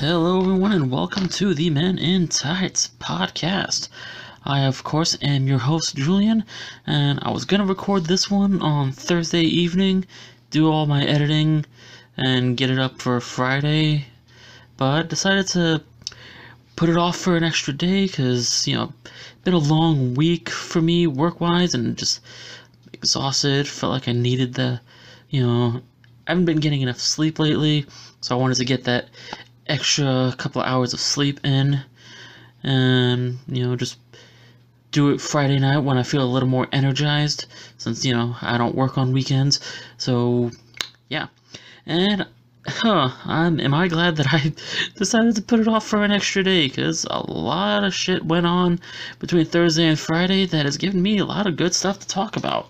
Hello, everyone, and welcome to the Men in Tights podcast. I, of course, am your host, Julian, and I was gonna record this one on Thursday evening, do all my editing, and get it up for Friday, but decided to put it off for an extra day because, you know, been a long week for me work wise and just exhausted. Felt like I needed the, you know, I haven't been getting enough sleep lately, so I wanted to get that extra couple of hours of sleep in and, you know, just do it Friday night when I feel a little more energized since, you know, I don't work on weekends. So, yeah. And huh, I'm, am I glad that I decided to put it off for an extra day because a lot of shit went on between Thursday and Friday that has given me a lot of good stuff to talk about.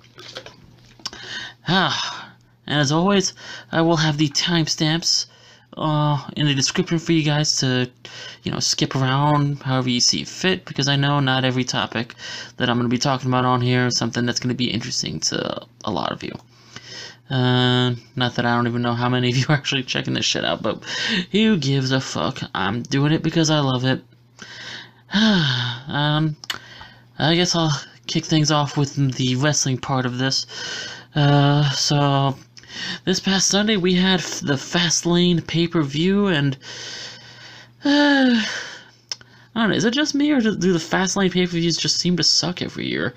Ah, and as always, I will have the timestamps uh, in the description for you guys to, you know, skip around however you see fit because I know not every topic that I'm going to be talking about on here is something that's going to be interesting to a lot of you. Uh, not that I don't even know how many of you are actually checking this shit out, but who gives a fuck? I'm doing it because I love it. um, I guess I'll kick things off with the wrestling part of this. Uh, so this past Sunday we had the Fastlane pay-per-view, and uh, I don't know. Is it just me, or do the Fastlane pay-per-views just seem to suck every year?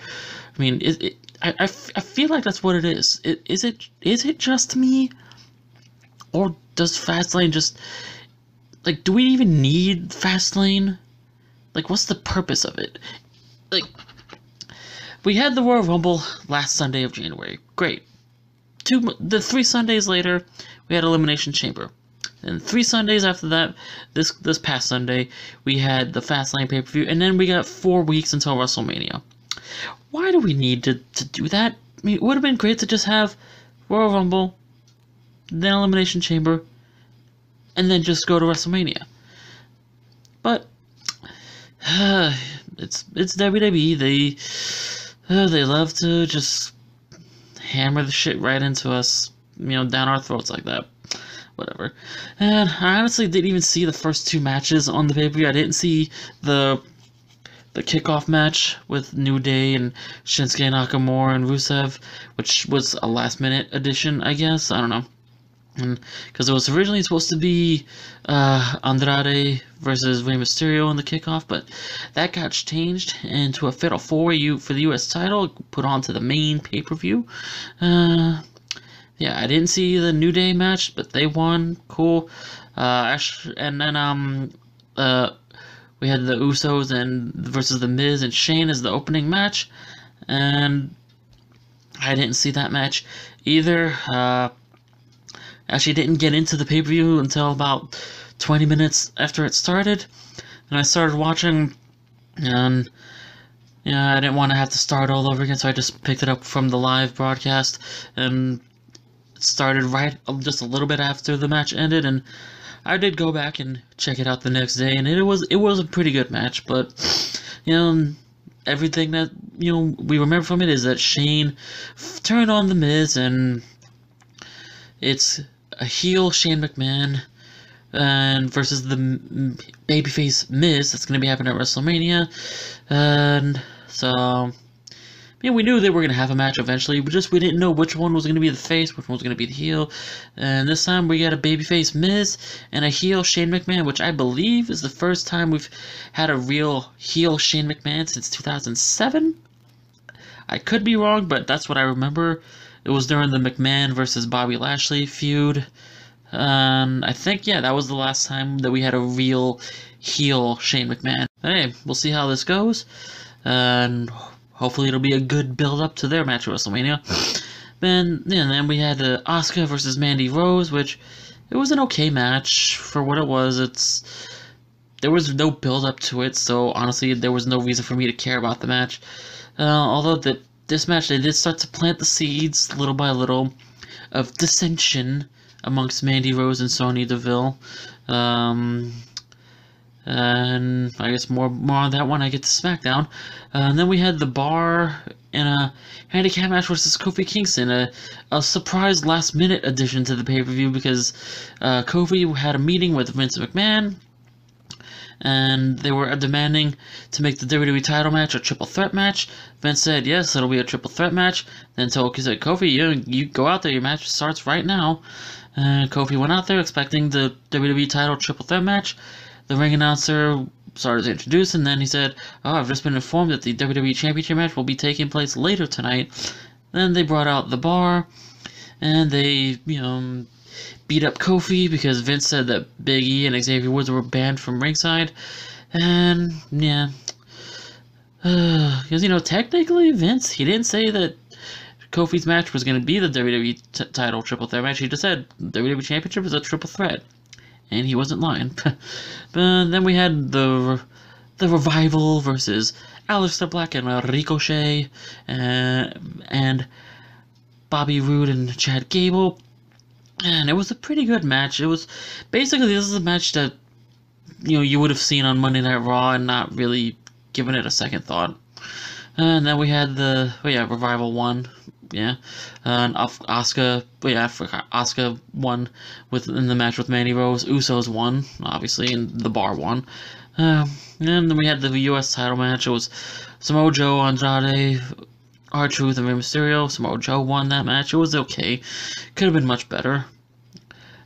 I mean, it, it I, I, I feel like that's what it is. It, is it is it just me, or does Fastlane just like do we even need Fastlane? Like, what's the purpose of it? Like, we had the Royal Rumble last Sunday of January. Great. Two, the three Sundays later, we had Elimination Chamber. And three Sundays after that, this this past Sunday, we had the Fastlane pay per view, and then we got four weeks until WrestleMania. Why do we need to, to do that? I mean, it would have been great to just have Royal Rumble, then Elimination Chamber, and then just go to WrestleMania. But uh, it's it's WWE. They uh, they love to just hammer the shit right into us, you know, down our throats like that. Whatever. And I honestly didn't even see the first two matches on the pay per view. I didn't see the the kickoff match with New Day and Shinsuke Nakamura and Rusev, which was a last minute addition, I guess. I don't know. Because it was originally supposed to be uh, Andrade versus Rey Mysterio in the kickoff, but that got changed into a fatal four way for the U.S. title, put onto the main pay per view. Uh, yeah, I didn't see the New Day match, but they won. Cool. Uh, and then um, uh, we had the Usos and versus the Miz and Shane as the opening match, and I didn't see that match either. Actually, didn't get into the pay per view until about 20 minutes after it started, and I started watching, and yeah, I didn't want to have to start all over again, so I just picked it up from the live broadcast and started right just a little bit after the match ended, and I did go back and check it out the next day, and it was it was a pretty good match. But you know, everything that you know we remember from it is that Shane turned on the Miz, and it's a heel Shane McMahon and versus the babyface Miz that's going to be happening at WrestleMania, and so yeah, we knew they were gonna have a match eventually. We just we didn't know which one was gonna be the face, which one was gonna be the heel. And this time we got a babyface Miz and a heel Shane McMahon, which I believe is the first time we've had a real heel Shane McMahon since 2007. I could be wrong, but that's what I remember. It was during the McMahon versus Bobby Lashley feud. Um, I think yeah, that was the last time that we had a real heel Shane McMahon. Hey, we'll see how this goes. And Hopefully it'll be a good build up to their match at WrestleMania. then, yeah, then we had uh, Asuka versus Mandy Rose, which it was an okay match for what it was. It's there was no build up to it, so honestly, there was no reason for me to care about the match. Uh, although the this match they did start to plant the seeds little by little of dissension amongst Mandy Rose and Sonya Deville. Um, and I guess more more on that one I get to SmackDown. Uh, and then we had the bar in a handicap match versus Kofi Kingston, a, a surprise last minute addition to the pay per view because uh, Kofi had a meeting with Vince McMahon. And they were demanding to make the WWE title match a triple threat match. Vince said, yes, it'll be a triple threat match. Then Toki said, Kofi, you, you go out there, your match starts right now. And Kofi went out there expecting the WWE title triple threat match. The ring announcer started to introduce, and then he said, "Oh, I've just been informed that the WWE Championship match will be taking place later tonight." Then they brought out the bar, and they, you know, beat up Kofi because Vince said that Big E and Xavier Woods were banned from ringside, and yeah, because uh, you know, technically Vince he didn't say that Kofi's match was going to be the WWE t- title triple threat match. He just said the WWE Championship is a triple threat and he wasn't lying. but then we had the the revival versus Aleister Black and Ricochet, uh, and Bobby Roode and Chad Gable, and it was a pretty good match. It was basically this is a match that you know you would have seen on Monday Night Raw and not really given it a second thought. And then we had the oh yeah revival one yeah. And Asuka, yeah, Asuka won with in the match with Mandy Rose. Usos won, obviously, and the Bar won. Uh, and then we had the U.S. title match. It was Samoa Joe, Andrade, R-Truth, and Rey Mysterio. Samoa Joe won that match. It was okay. Could have been much better.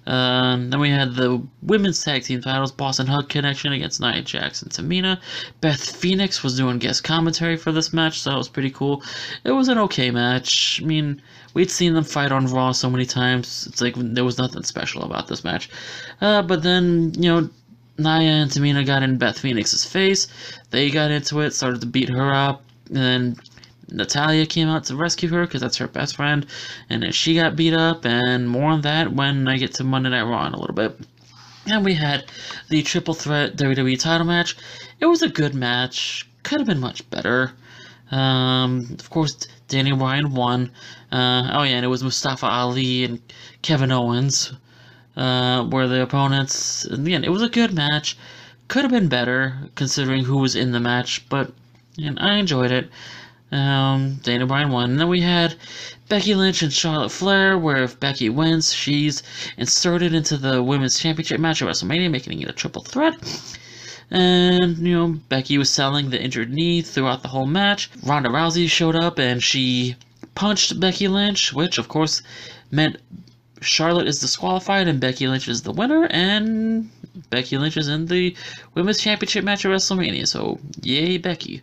Um, then we had the women's tag team titles, Boss 'n' Hug Connection against Nia Jax and Tamina. Beth Phoenix was doing guest commentary for this match, so that was pretty cool. It was an okay match. I mean, we'd seen them fight on Raw so many times. It's like there was nothing special about this match. Uh, but then, you know, Nia and Tamina got in Beth Phoenix's face. They got into it, started to beat her up, and Natalya came out to rescue her because that's her best friend, and then she got beat up, and more on that when I get to Monday Night Raw in a little bit. And we had the triple threat WWE title match. It was a good match, could have been much better. Um, of course, Danny Bryan won. Uh, oh yeah, and it was Mustafa Ali and Kevin Owens uh, were the opponents. And Again, it was a good match. Could have been better considering who was in the match, but and I enjoyed it. Um, Daniel Bryan won. And then we had Becky Lynch and Charlotte Flair, where if Becky wins, she's inserted into the Women's Championship match at WrestleMania, making it a triple threat. And, you know, Becky was selling the injured knee throughout the whole match. Ronda Rousey showed up and she punched Becky Lynch, which, of course, meant Charlotte is disqualified and Becky Lynch is the winner, and Becky Lynch is in the Women's Championship match at WrestleMania, so yay, Becky.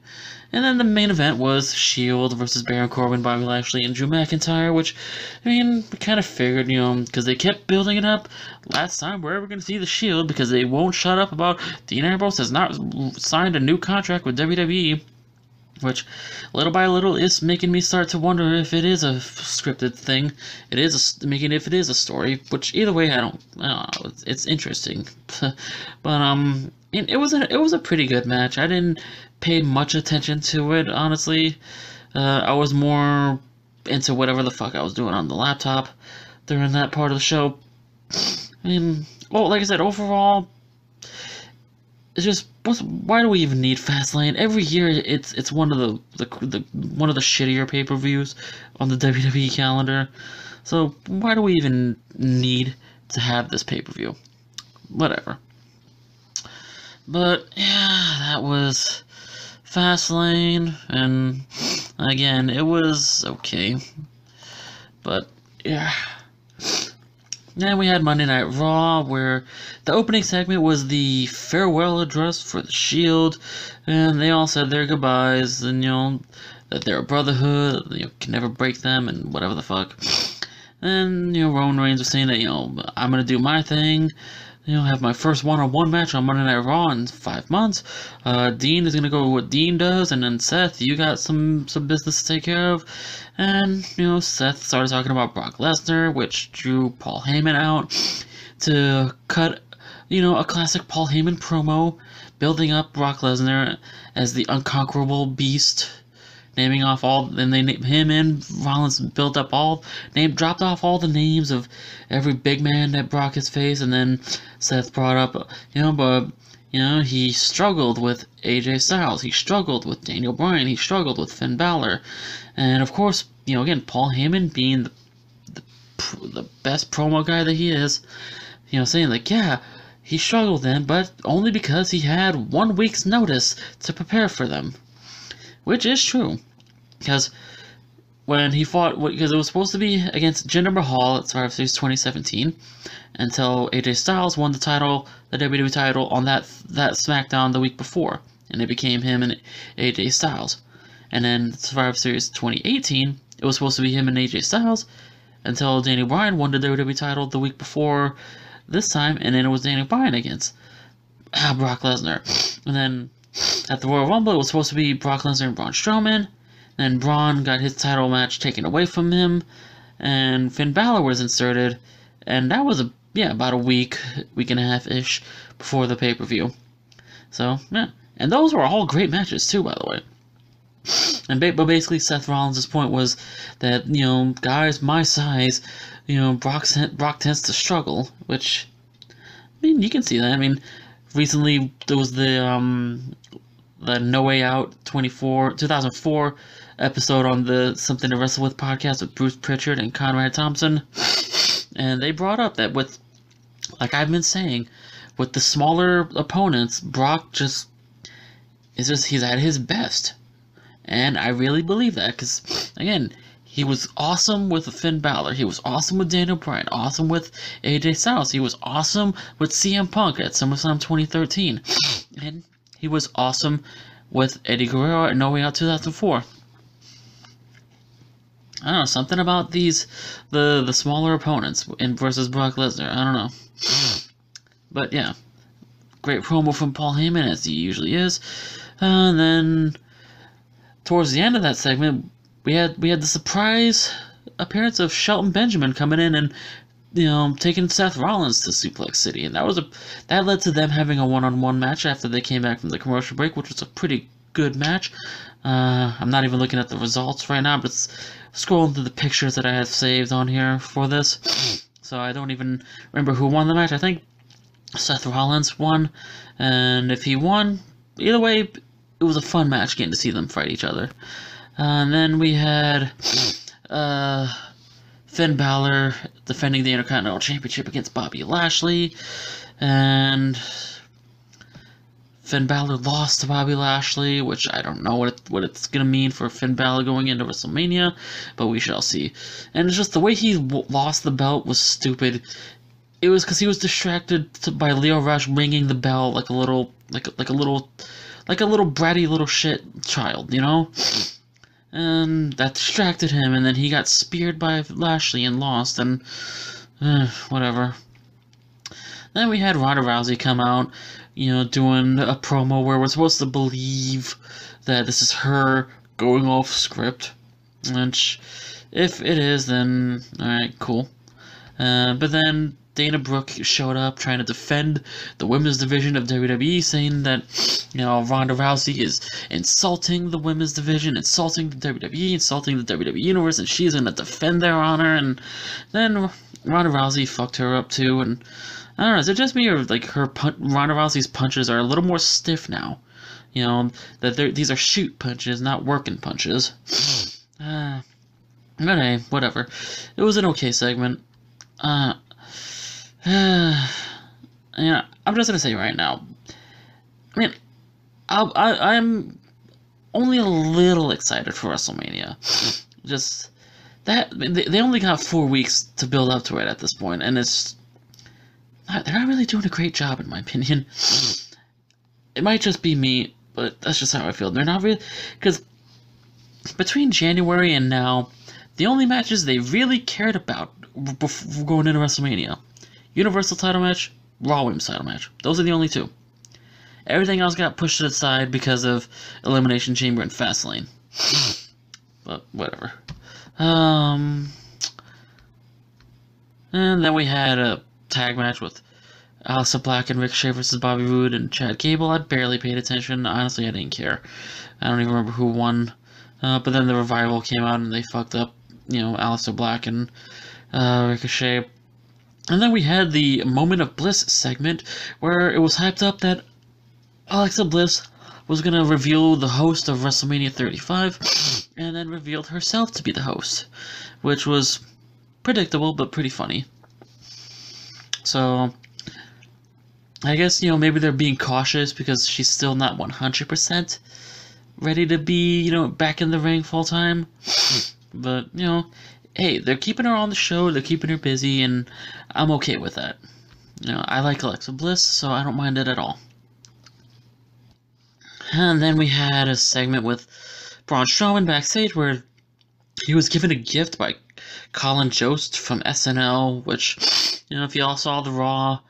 And then the main event was Shield versus Baron Corbin, Bobby Lashley, and Drew McIntyre, which, I mean, we kind of figured, you know, because they kept building it up. Last time, we're ever going to see the Shield because they won't shut up about Dean Ambrose has not signed a new contract with WWE which little by little is making me start to wonder if it is a scripted thing. It is a, making if it is a story. Which either way, I don't. I don't know. It's, it's interesting, but um, it, it, was a it was a pretty good match. I didn't pay much attention to it honestly. Uh, I was more into whatever the fuck I was doing on the laptop during that part of the show. I mean, well, like I said, overall, it's just why do we even need Fastlane? Every year it's it's one of the, the, the one of the shittier pay per views on the WWE calendar. So why do we even need to have this pay per view? Whatever. But yeah, that was Fastlane, and again, it was okay. But yeah. Then we had Monday Night Raw, where the opening segment was the farewell address for the Shield, and they all said their goodbyes, and you know that they're a brotherhood, you can never break them, and whatever the fuck. And you know, Roman Reigns was saying that you know I'm gonna do my thing, you know, have my first one-on-one match on Monday Night Raw in five months. Uh, Dean is gonna go with what Dean does, and then Seth, you got some some business to take care of. And you know, Seth started talking about Brock Lesnar, which drew Paul Heyman out to cut, you know, a classic Paul Heyman promo, building up Brock Lesnar as the unconquerable beast naming off all, and they named him and Rollins built up all, name dropped off all the names of every big man that Brock has faced, and then Seth brought up, you know, but You know, he struggled with AJ Styles, he struggled with Daniel Bryan, he struggled with Finn Balor, and of course, you know, again, Paul Heyman being the the, the best promo guy that he is, you know, saying like, yeah, he struggled then, but only because he had one week's notice to prepare for them, which is true, because when he fought because it was supposed to be against Jinder Mahal at Survivor Series 2017 until AJ Styles won the title, the WWE title on that that SmackDown the week before, and it became him and AJ Styles. And then Survivor Series 2018, it was supposed to be him and AJ Styles until Daniel Bryan won the WWE title the week before this time, and then it was Daniel Bryan against ah, Brock Lesnar. And then at the Royal Rumble, it was supposed to be Brock Lesnar and Braun Strowman. Then Braun got his title match taken away from him, and Finn Balor was inserted, and that was a yeah about a week, week and a half ish before the pay per view. So yeah, and those were all great matches too, by the way. And but basically, Seth Rollins' point was that you know guys my size, you know Brock Brock tends to struggle, which I mean you can see that. I mean, recently there was the um the No Way Out 24 2004 episode on the Something to Wrestle With podcast with Bruce Pritchard and Conrad Thompson. And they brought up that with, like I've been saying, with the smaller opponents, Brock just is just he's at his best. And I really believe that because, again, he was awesome with Finn Balor. He was awesome with Daniel Bryan. Awesome with AJ Styles. He was awesome with CM Punk at SummerSlam 2013. And he was awesome with Eddie Guerrero at No Way Out 2004. I don't know something about these the the smaller opponents in versus Brock Lesnar. I don't know, but yeah, great promo from Paul Heyman as he usually is. And then towards the end of that segment, we had we had the surprise appearance of Shelton Benjamin coming in and you know taking Seth Rollins to Suplex City, and that was a that led to them having a one-on-one match after they came back from the commercial break, which was a pretty good match. Uh, I'm not even looking at the results right now, but it's scrolling through the pictures that I have saved on here for this. So I don't even remember who won the match. I think Seth Rollins won, and if he won, either way, it was a fun match getting to see them fight each other. And then we had uh, Finn Balor defending the Intercontinental Championship against Bobby Lashley, and Finn Balor lost to Bobby Lashley, which I don't know what it, what it's gonna mean for Finn Balor going into WrestleMania, but we shall see. And it's just the way he lost the belt was stupid. It was because he was distracted to, by Lio Rush ringing the bell like a little like like a little like a little bratty little shit child, you know. And that distracted him, and then he got speared by Lashley and lost, and uh, whatever. Then we had Ronda Rousey come out you know, doing a promo where we're supposed to believe that this is her going off script. Which, if it is, then alright, cool. Uh, but then Dana Brooke showed up trying to defend the women's division of WWE, saying that, you know, Ronda Rousey is insulting the women's division, insulting the WWE, insulting the WWE Universe, and she's going to defend their honor. And then Ronda Rousey fucked her up too, and I don't know. Is it just me or like her Ronda Rousey's punches are a little more stiff now? You know that these are shoot punches, not working punches. uh, hey, whatever. It was an okay segment. Uh, yeah, I'm just gonna say right now. I mean, I'll, I I'm only a little excited for WrestleMania. Just that they, they only got four weeks to build up to it at this point, and it's they're not really doing a great job, in my opinion. It might just be me, but that's just how I feel. They're not really because between January and now, the only matches they really cared about before going into WrestleMania, Universal title match, Raw Women's title match. Those are the only two. Everything else got pushed aside because of Elimination Chamber and Fastlane. but whatever. Um, and then we had a tag match with Aleister Black and Ricochet versus Bobby Roode and Chad Gable. I barely paid attention. Honestly, I didn't care. I don't even remember who won. Uh, but then the revival came out and they fucked up, you know, Aleister Black and uh, Ricochet. And then we had the Moment of Bliss segment where it was hyped up that Alexa Bliss was gonna reveal the host of WrestleMania 35, and then revealed herself to be the host, which was predictable but pretty funny. So, I guess, you know, maybe they're being cautious because she's still not 100% ready to be, you know, back in the ring full time. But, you know, hey, they're keeping her on the show, they're keeping her busy, and I'm okay with that. You know, I like Alexa Bliss, so I don't mind it at all. And then we had a segment with Braun Strowman backstage where he was given a gift by Colin Jost from SNL, which, you know, if y'all saw the Raw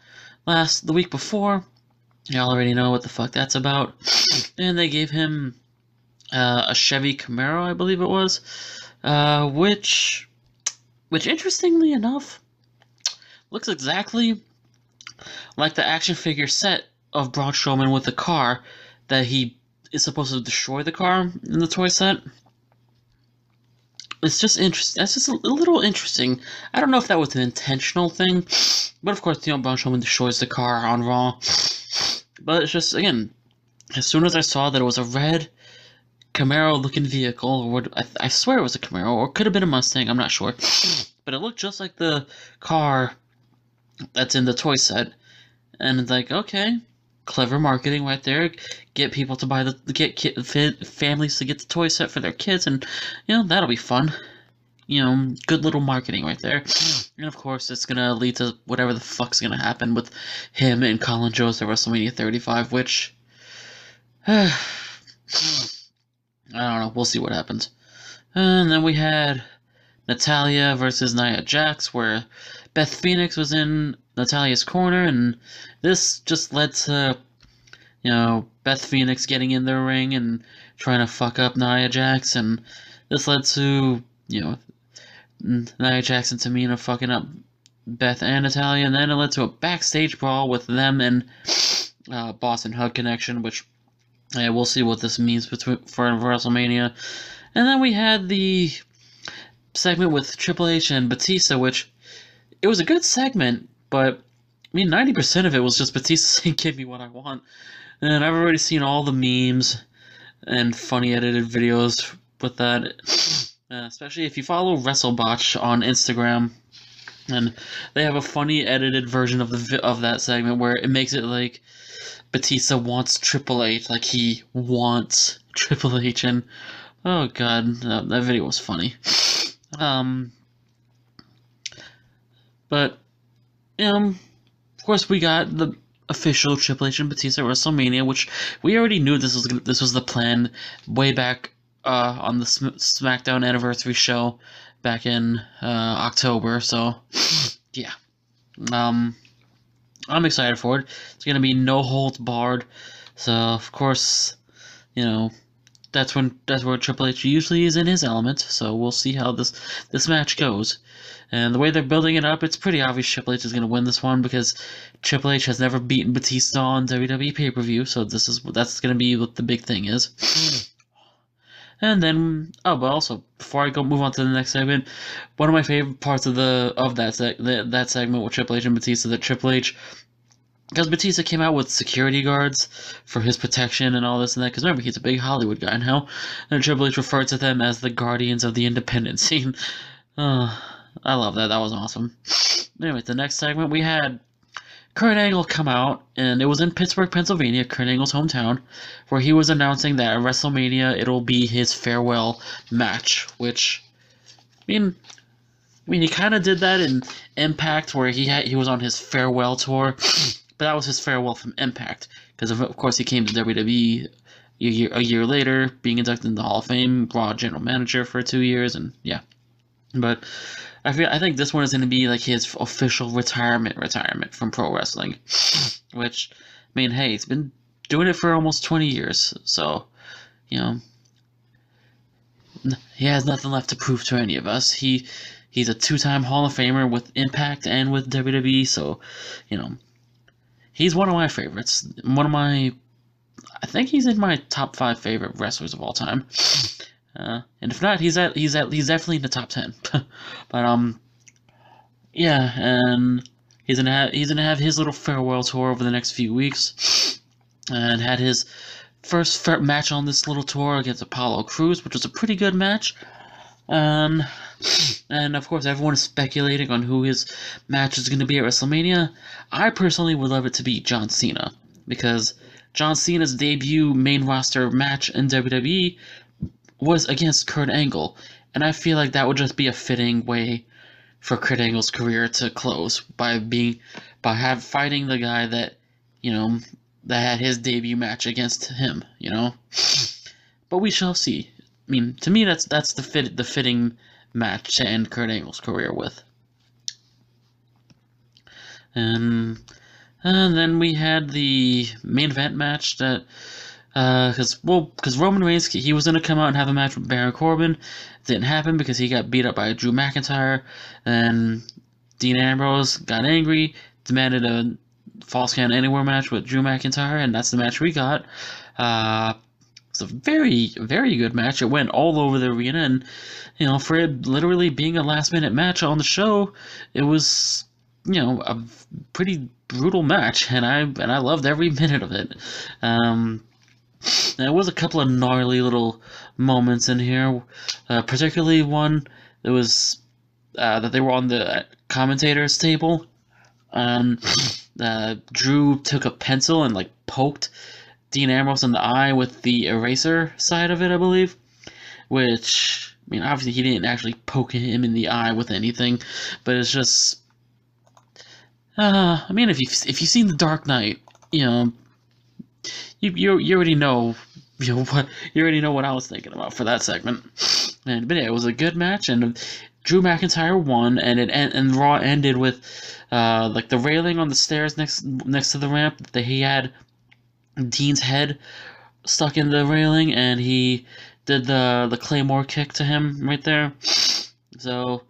last the week before, y'all already know what the fuck that's about. And they gave him uh, a Chevy Camaro, I believe it was, uh, which, which interestingly enough, looks exactly like the action figure set of Braun Strowman with the car that he is supposed to destroy the car in the toy set. It's just interesting. That's just a little interesting. I don't know if that was an intentional thing, but of course, you know, Braun Strowman destroys the car on Raw. But it's just again, as soon as I saw that it was a red Camaro-looking vehicle, or I, I swear it was a Camaro, or could have been a Mustang. I'm not sure, but it looked just like the car that's in the toy set, and it's like, okay, clever marketing right there. Get people to buy the get kid, families to get the toy set for their kids, and you know that'll be fun. You know, good little marketing right there. And of course, it's gonna lead to whatever the fuck's gonna happen with him and Colin Jost at WrestleMania 35, which I don't know. We'll see what happens. And then we had Natalya versus Nia Jax, where Beth Phoenix was in Natalya's corner, and this just led to, you know, Beth Phoenix getting in the ring and trying to fuck up Nia Jax, and this led to, you know, Nia Jax and Tamina fucking up Beth and Natalya, and then it led to a backstage brawl with them and uh, Boss 'n' Hug connection, which yeah, we'll see what this means between for WrestleMania. And then we had the segment with Triple H and Batista, which it was a good segment, but I mean, 90% of it was just Batista saying, Give me what I want. And I've already seen all the memes and funny edited videos with that. Uh, especially if you follow WrestleBotch on Instagram. And they have a funny edited version of the of that segment where it makes it like Batista wants Triple H, like he wants Triple H, and oh god, that, that video was funny. Um, but, um, of course, we got the official Triple H and Batista WrestleMania, which we already knew this was this was the plan way back uh, on the Sm- SmackDown anniversary show back in uh, October. So, yeah, um, I'm excited for it. It's gonna be no holds barred. So, of course, you know, that's when that's where Triple H usually is in his element. So we'll see how this this match goes. And the way they're building it up, it's pretty obvious Triple H is going to win this one because Triple H has never beaten Batista on WWE pay per view. So this is that's going to be what the big thing is. Hmm. And then, oh, but also before I go move on to the next segment, one of my favorite parts of the of that seg- that segment with Triple H and Batista that Triple H because Batista came out with security guards for his protection and all this and that. Because remember, he's a big Hollywood guy now, and Triple H referred to them as the guardians of the independent scene. Oh, I love that. That was awesome. Anyway, the next segment we had Kurt Angle come out, and it was in Pittsburgh, Pennsylvania, Kurt Angle's hometown, where he was announcing that at WrestleMania it'll be his farewell match. Which, I mean, I mean, he kind of did that in Impact, where he had he was on his farewell tour. But that was his farewell from Impact, because of, of course he came to WWE a year, a year later, being inducted into the Hall of Fame, Raw general manager for two years, and yeah. But I feel I think this one is going to be like his official retirement, retirement from pro wrestling, which I mean, hey, he's been doing it for almost twenty years, so you know he has nothing left to prove to any of us. He he's a two-time Hall of Famer with Impact and with WWE, so you know he's one of my favorites. One of my, I think he's in my top five favorite wrestlers of all time. Uh, and if not, he's at he's at he's definitely in the top ten. but um, yeah, and he's gonna have he's gonna have his little farewell tour over the next few weeks. and had his first match on this little tour against Apollo Crews, which was a pretty good match. Um, and of course, everyone is speculating on who his match is going to be at WrestleMania. I personally would love it to be John Cena because John Cena's debut main roster match in WWE was against Kurt Angle, and I feel like that would just be a fitting way for Kurt Angle's career to close by being by have fighting the guy that you know that had his debut match against him. You know, but we shall see. I mean, to me, that's that's the fit the fitting match to end Kurt Angle's career with. And and then we had the main event match that because uh, well, because Roman Reigns he was gonna come out and have a match with Baron Corbin, didn't happen because he got beat up by Drew McIntyre, and Dean Ambrose got angry, demanded a falls count anywhere match with Drew McIntyre, and that's the match we got. Uh, it's a very, very good match. It went all over the arena, and you know, for it literally being a last minute match on the show, it was you know a pretty brutal match, and I and I loved every minute of it. Um, there was a couple of gnarly little moments in here, uh, particularly one that was uh, that they were on the commentators table. Um, uh, Drew took a pencil and like poked Dean Ambrose in the eye with the eraser side of it, I believe. Which, I mean, obviously he didn't actually poke him in the eye with anything, but it's just. Uh, I mean, if you if you've seen The Dark Knight, you know, you you, you already know you know what you already know what I was thinking about for that segment. And but yeah, it was a good match, and Drew McIntyre won, and it and Raw ended with uh, like the railing on the stairs next next to the ramp that he had Dean's head stuck in the railing, and he did the the claymore kick to him right there. So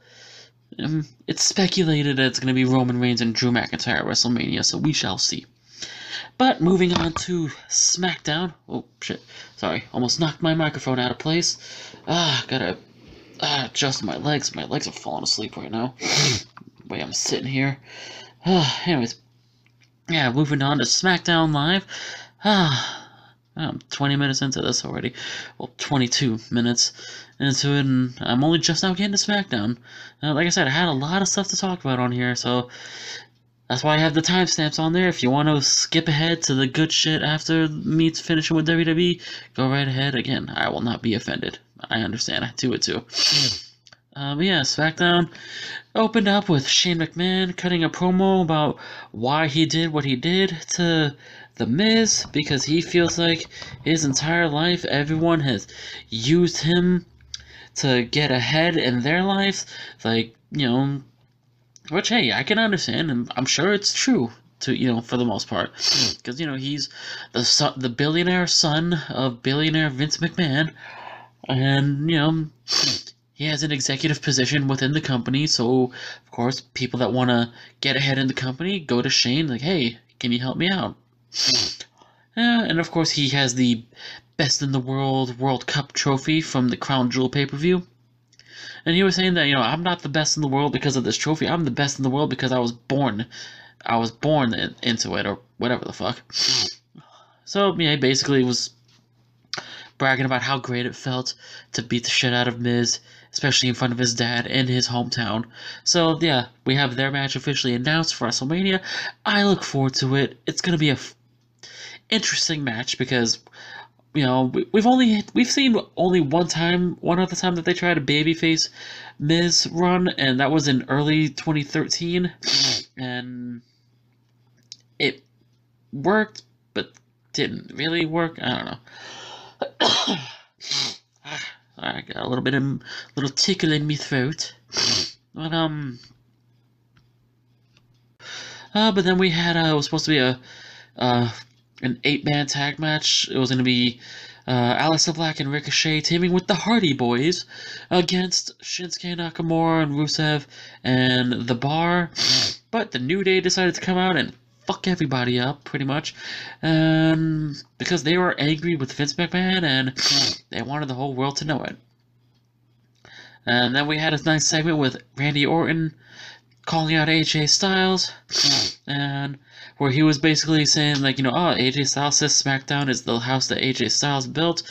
um, it's speculated that it's going to be Roman Reigns and Drew McIntyre at WrestleMania, so we shall see. But moving on to SmackDown. Oh shit! Sorry, almost knocked my microphone out of place. Ah, gotta ah, adjust my legs. My legs are falling asleep right now. Wait, I'm sitting here. Ah, anyways, yeah, moving on to SmackDown Live. Ah, I'm 20 minutes into this already. Well, 22 minutes into it, and I'm only just now getting to SmackDown. Uh, like I said, I had a lot of stuff to talk about on here, so that's why I have the timestamps on there. If you want to skip ahead to the good shit after me finishing with WWE, go right ahead. Again, I will not be offended. I understand. I do it too. Um, yeah, SmackDown opened up with Shane McMahon cutting a promo about why he did what he did to The Miz because he feels like his entire life everyone has used him to get ahead in their lives. Like, you know, which, hey, I can understand, and I'm sure it's true to you know for the most part. Hmm. Because you know he's the son, the billionaire son of billionaire Vince McMahon. And you know he has an executive position within the company, so of course people that want to get ahead in the company go to Shane like, "Hey, can you help me out?" yeah, and of course he has the best in the world World Cup trophy from the Crown Jewel pay-per-view. And he was saying that, you know, I'm not the best in the world because of this trophy. I'm the best in the world because I was born I was born in, into it or whatever the fuck. So, yeah, basically was bragging about how great it felt to beat the shit out of Miz, especially in front of his dad in his hometown. So, yeah, we have their match officially announced for WrestleMania. I look forward to it. It's going to be a f- interesting match because you know we've only we've seen only one time one other time that they tried a babyface Miz run and that was in early 2013 and it worked but didn't really work. I don't know. I got a little bit of a little tickle in my throat. But um uh, but then we had uh, it was supposed to be a uh, an eight man tag match. It was going to be uh, Aleister Black and Ricochet teaming with the Hardy Boys against Shinsuke Nakamura and Rusev and The Bar. But the New Day decided to come out and fuck everybody up, pretty much. Um, because they were angry with Vince McMahon and they wanted the whole world to know it. And then we had a nice segment with Randy Orton calling out AJ Styles, and where he was basically saying like, you know, oh, AJ Styles says SmackDown is the house that AJ Styles built.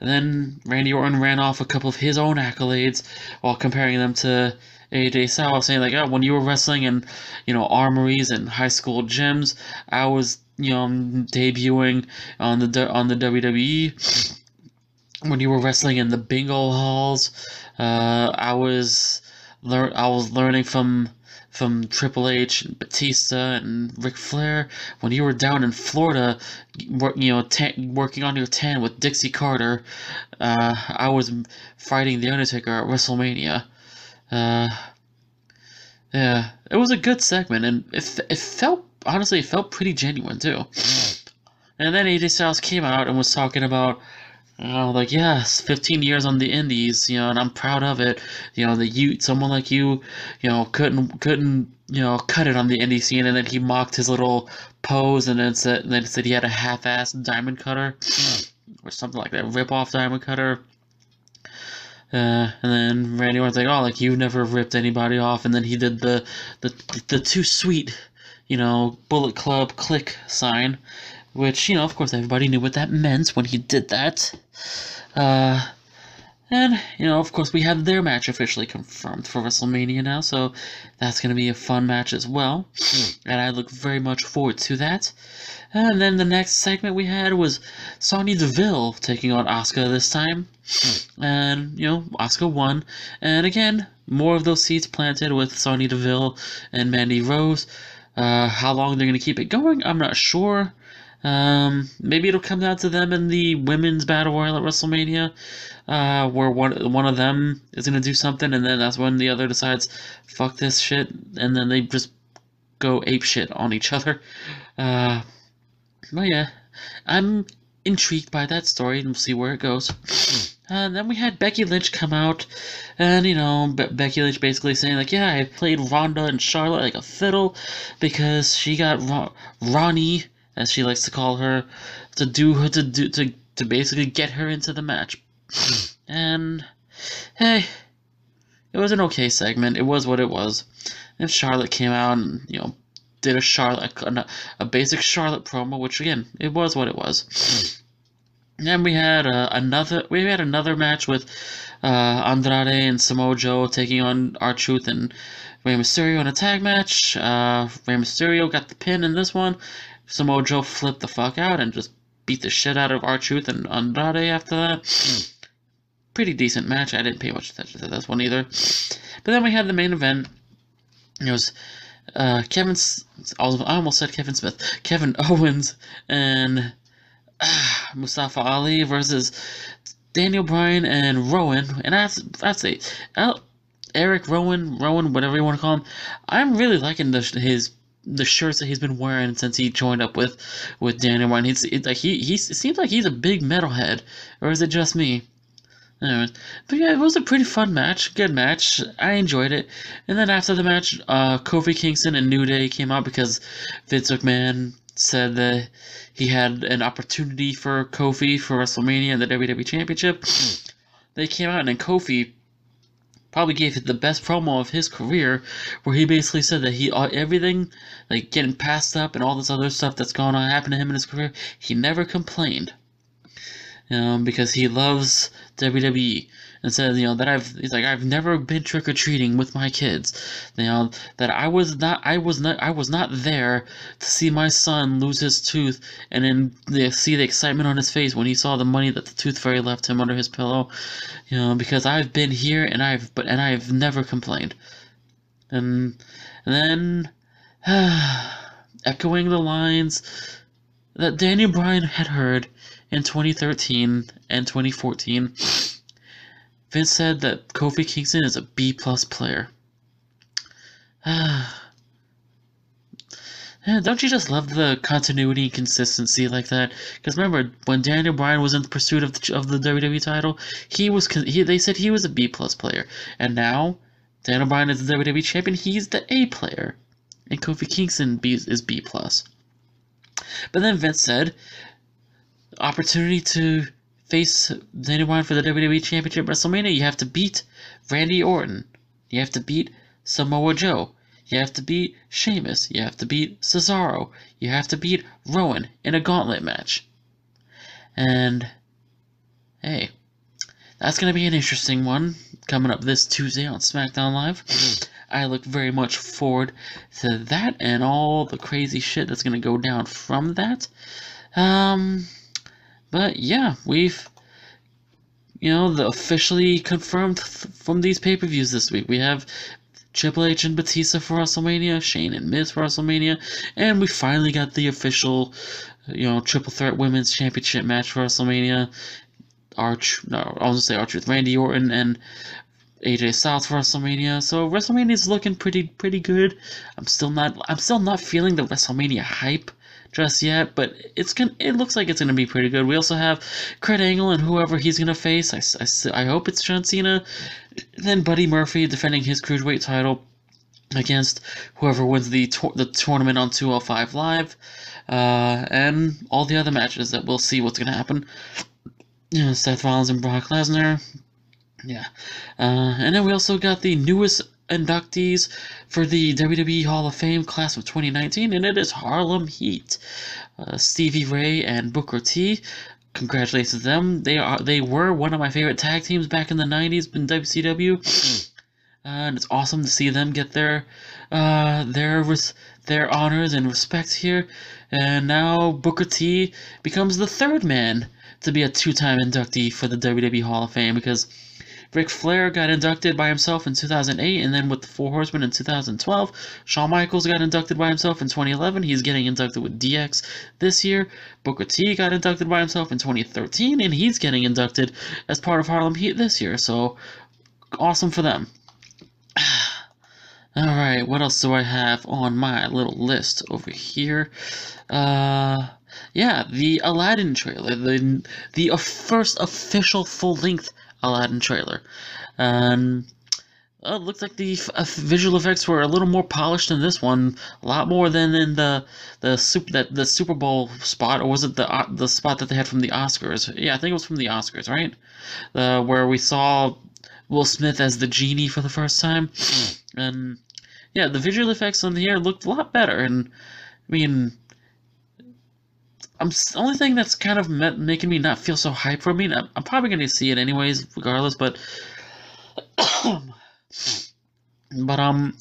And then Randy Orton ran off a couple of his own accolades while comparing them to AJ Styles, saying like, oh, when you were wrestling in, you know, armories and high school gyms, I was, you know, debuting on the on the WWE. When you were wrestling in the bingo halls, uh, I was learn I was learning from from Triple H and Batista and Ric Flair when you were down in Florida, you know, working on your tan with Dixie Carter. Uh, I was fighting The Undertaker at WrestleMania. Uh, yeah, it was a good segment, and it, it felt, honestly, it felt pretty genuine, too. And then AJ Styles came out and was talking about know, like yes, 15 years on the Indies, you know, and I'm proud of it. You know, that you, someone like you, you know, couldn't couldn't you know cut it on the indie scene, and then he mocked his little pose, and then said, and then said he had a half-ass diamond cutter or something like that, rip-off diamond cutter. Uh, and then Randy Orton's like, oh, like you never ripped anybody off, and then he did the the the too sweet, you know, Bullet Club click sign, which, you know, of course, everybody knew what that meant when he did that. Uh, and, you know, of course, we have their match officially confirmed for WrestleMania now, so that's going to be a fun match as well. and I look very much forward to that. And then the next segment we had was Sonya Deville taking on Asuka this time. and, you know, Asuka won. And again, more of those seeds planted with Sonya Deville and Mandy Rose. Uh, how long they're going to keep it going, I'm not sure. Um, maybe it'll come down to them in the women's battle royal at WrestleMania, uh, where one one of them is gonna do something, and then that's when the other decides, "Fuck this shit," and then they just go ape shit on each other. Uh, but yeah, I'm intrigued by that story, and we'll see where it goes. And then we had Becky Lynch come out, and you know, Be- Becky Lynch basically saying like, "Yeah, I played Ronda and Charlotte like a fiddle because she got Ron- Ronnie." As she likes to call her, to do her to do to to basically get her into the match. and hey, it was an okay segment. It was what it was. And Charlotte came out and you know did a Charlotte a, a basic Charlotte promo, which again it was what it was. And we had uh, another we had another match with uh, Andrade and Samoa Joe taking on R-Truth and Rey Mysterio in a tag match. Uh, Rey Mysterio got the pin in this one, Samoa Joe flipped the fuck out and just beat the shit out of R-Truth and Andrade after that. Pretty decent match. I didn't pay much attention to this one either. But then we had the main event. It was uh, Kevin. I almost said Kevin Smith. Kevin Owens and uh, Mustafa Ali versus Daniel Bryan and Rowan. And that's that's it. Eric Rowan, Rowan, whatever you want to call him. I'm really liking the, his the shirts that he's been wearing since he joined up with with Daniel Bryan. He's it, like he he seems like he's a big metalhead, or is it just me? Anyways, but yeah, it was a pretty fun match, good match. I enjoyed it. And then after the match, uh, Kofi Kingston and New Day came out because Vince McMahon said that he had an opportunity for Kofi for WrestleMania and the WWE Championship. they came out and then Kofi probably gave the best promo of his career, where he basically said that he uh, everything like getting passed up and all this other stuff that's going on happen to him in his career, he never complained. Know, because he loves WWE and says, you know, that I've he's like I've never been trick or treating with my kids. You know, that I was not I was not I was not there to see my son lose his tooth and then they see the excitement on his face when he saw the money that the tooth fairy left him under his pillow. You know, because I've been here and I've but and I've never complained. And, and then echoing the lines that Danny Bryan had heard in 2013 and 2014 Vince said that Kofi Kingston is a B plus player. don't you just love the continuity and consistency like that? Because remember, when Daniel Bryan was in pursuit of the, of the WWE title, he was he, they said he was a B plus player, and now Daniel Bryan is the WWE champion. He's the A player, and Kofi Kingston B, is B plus. But then Vince said, opportunity to face Bryan for the WWE Championship WrestleMania, you have to beat Randy Orton. You have to beat Samoa Joe. You have to beat Sheamus. You have to beat Cesaro. You have to beat Rowan in a gauntlet match. And hey, that's going to be an interesting one coming up this Tuesday on SmackDown Live. I look very much forward to that and all the crazy shit that's going to go down from that. Um, but yeah, we've you know the officially confirmed from these pay-per-views this week. We have Triple H and Batista for WrestleMania, Shane and Miz for WrestleMania, and we finally got the official, you know, Triple Threat Women's Championship match for WrestleMania. Arch, no, I was gonna say Arch with Randy Orton and AJ Styles for WrestleMania. So WrestleMania is looking pretty pretty good. I'm still not I'm still not feeling the WrestleMania hype just yet, but it's gonna it looks like it's gonna be pretty good. We also have Kurt Angle and whoever he's gonna face. I, I, I hope it's John Cena. Then Buddy Murphy defending his cruiserweight title against whoever wins the tor- the tournament on 205 Live, uh, and all the other matches that we'll see what's gonna happen. You know, Seth Rollins and Brock Lesnar. Yeah, uh, and then we also got the newest inductees for the WWE Hall of Fame class of 2019, and it is Harlem Heat. Uh, Stevie Ray and Booker T. Congratulations to them. They are they were one of my favorite tag teams back in the 90s in WCW. Uh, and it's awesome to see them get their uh, their res- their honors and respect here. And now Booker T becomes the third man to be a two-time inductee for the WWE Hall of Fame because Ric Flair got inducted by himself in 2008, and then with the Four Horsemen in 2012. Shawn Michaels got inducted by himself in 2011. He's getting inducted with DX this year. Booker T got inducted by himself in 2013, and he's getting inducted as part of Harlem Heat this year. So awesome for them. Alright, what else do I have on my little list over here? Uh, yeah, the Aladdin trailer, the the first official full length Aladdin trailer. And well, it looks like the uh, visual effects were a little more polished in this one, a lot more than in the the super that the Super Bowl spot, or was it the uh, the spot that they had from the Oscars? Yeah, I think it was from the Oscars, right? Uh, where we saw Will Smith as the genie for the first time, and yeah, the visual effects on here looked a lot better. And I mean, I'm the only thing that's kind of making me not feel so hyped for me. I'm, I'm probably going to see it anyways, regardless. But, but um,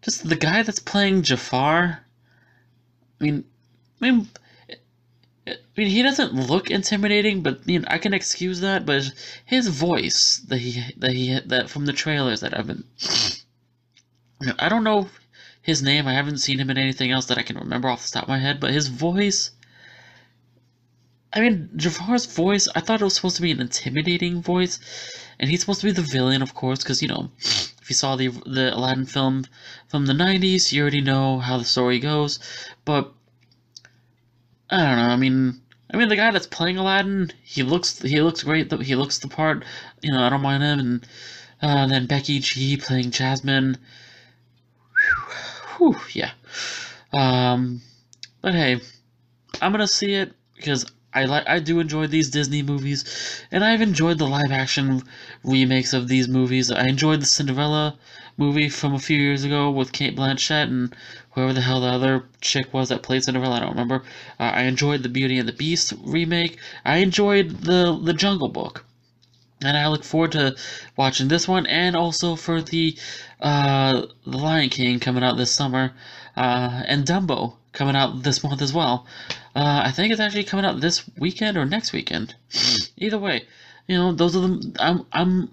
just the guy that's playing Jafar. I mean, I mean, I mean, he doesn't look intimidating, but you know, I can excuse that. But his voice that he that he that from the trailers that I've been, I don't know his name. I haven't seen him in anything else that I can remember off the top of my head. But his voice I mean, Jafar's voice, I thought it was supposed to be an intimidating voice, and he's supposed to be the villain, of course, because, you know, if you saw the the Aladdin film from the 90s, you already know how the story goes, but, I don't know, I mean, I mean, the guy that's playing Aladdin, he looks, he looks great, he looks the part, you know, I don't mind him, and uh, then Becky G playing Jasmine, whew, whew yeah, um, but hey, I'm gonna see it, because I like I do enjoy these Disney movies, and I've enjoyed the live action remakes of these movies. I enjoyed the Cinderella movie from a few years ago with Cate Blanchett and whoever the hell the other chick was that played Cinderella. I don't remember. Uh, I enjoyed the Beauty and the Beast remake. I enjoyed the the Jungle Book, and I look forward to watching this one and also for the uh, the Lion King coming out this summer, uh, and Dumbo coming out this month as well. Uh, I think it's actually coming out this weekend or next weekend. Either way, you know, those are the. I'm I'm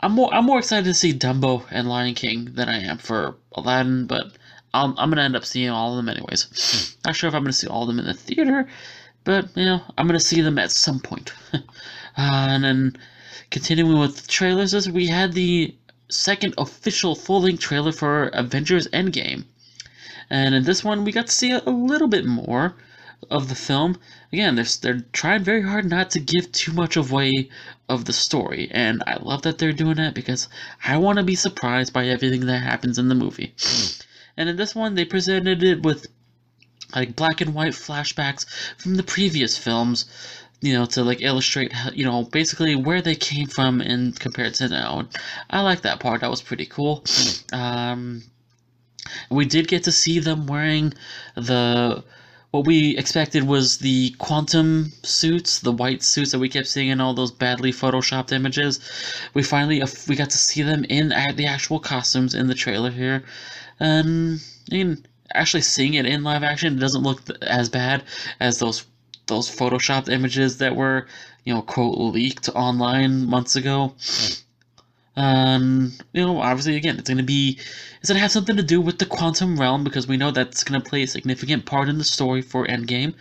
I'm more I'm more excited to see Dumbo and Lion King than I am for Aladdin, but I'm I'm gonna end up seeing all of them anyways. Not sure if I'm gonna see all of them in the theater, but you know I'm gonna see them at some point. and then continuing with the trailers, we had the second official full-length trailer for Avengers Endgame. And in this one, we got to see a, a little bit more of the film. Again, they're, they're trying very hard not to give too much away of the story. And I love that they're doing that because I want to be surprised by everything that happens in the movie. and in this one, they presented it with like black and white flashbacks from the previous films you know, to like illustrate, you know, basically where they came from and compared to now. I like that part. That was pretty cool. Um, We did get to see them wearing the what we expected was the quantum suits, the white suits that we kept seeing in all those badly photoshopped images. We finally we got to see them in the actual costumes in the trailer here, and I mean, actually seeing it in live action, it doesn't look as bad as those those photoshopped images that were you know quote leaked online months ago. Um, you know, obviously, again, it's going to be, it's going to have something to do with the quantum realm because we know that's going to play a significant part in the story for Endgame.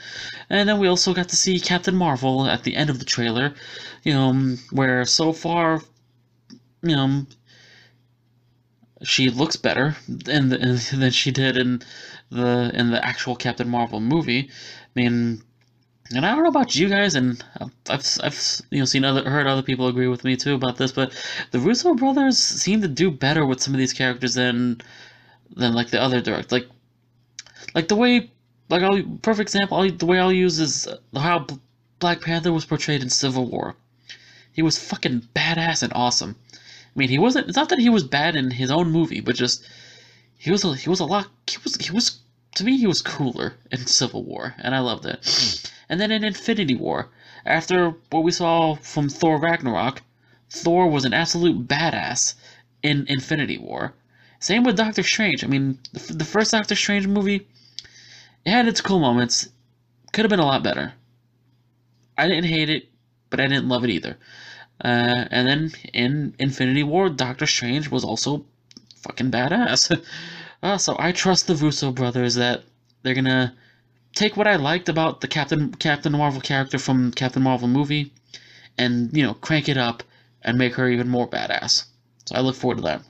And then we also got to see Captain Marvel at the end of the trailer, you know, where so far, you know, she looks better in the, than she did in the in the actual Captain Marvel movie. I mean, and I don't know about you guys, and I've, I've you know seen other heard other people agree with me too about this, but the Russo brothers seem to do better with some of these characters than than like the other direct like like the way like I'll perfect example I'll, the way I'll use is how Black Panther was portrayed in Civil War. He was fucking badass and awesome. I mean, he wasn't. It's not that he was bad in his own movie, but just he was a, he was a lot. He was he was to me he was cooler in Civil War, and I loved it. Hmm. And then in Infinity War, after what we saw from Thor Ragnarok, Thor was an absolute badass in Infinity War. Same with Doctor Strange. I mean, the, the first Doctor Strange movie, it had its cool moments. Could have been a lot better. I didn't hate it, but I didn't love it either. Uh, and then in Infinity War, Doctor Strange was also fucking badass. uh, so I trust the Russo brothers that they're gonna take what I liked about the Captain Captain Marvel character from Captain Marvel movie, and you know crank it up and make her even more badass. So I look forward to that.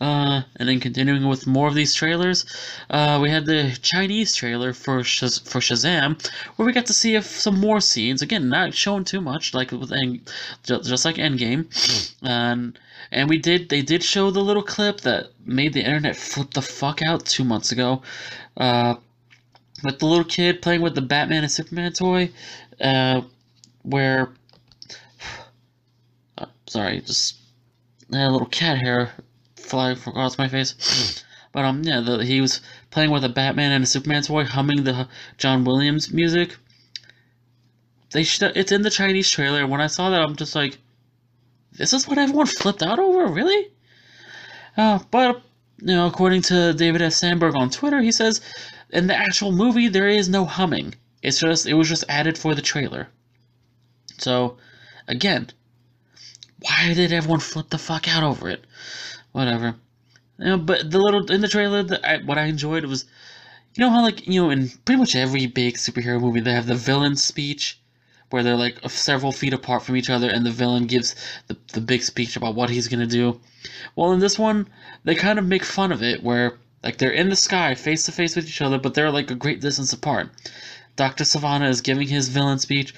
Uh, and then continuing with more of these trailers, uh, we had the Chinese trailer for Shaz- for Shazam, where we got to see some more scenes. Again, not showing too much, like with End- just like Endgame, and and we did they did show the little clip that made the internet flip the fuck out two months ago. Uh, with the little kid playing with the Batman and Superman toy, uh, where, uh, sorry, just a little cat hair flying across my face. but um, yeah, the, he was playing with a Batman and a Superman toy, humming the John Williams music. They should, it's in the Chinese trailer. When I saw that, I'm just like, this is what everyone flipped out over, really? Uh, but you know, according to David F. Sandberg on Twitter, he says in the actual movie there is no humming. It's just it was just added for the trailer. So, again, why did everyone flip the fuck out over it? Whatever. You know, but the little in the trailer, I, what I enjoyed was, you know how like you know in pretty much every big superhero movie they have the villain speech, where they're like several feet apart from each other, and the villain gives the the big speech about what he's gonna do. Well, in this one, they kind of make fun of it, where like they're in the sky, face to face with each other, but they're like a great distance apart. Doctor Sivana is giving his villain speech,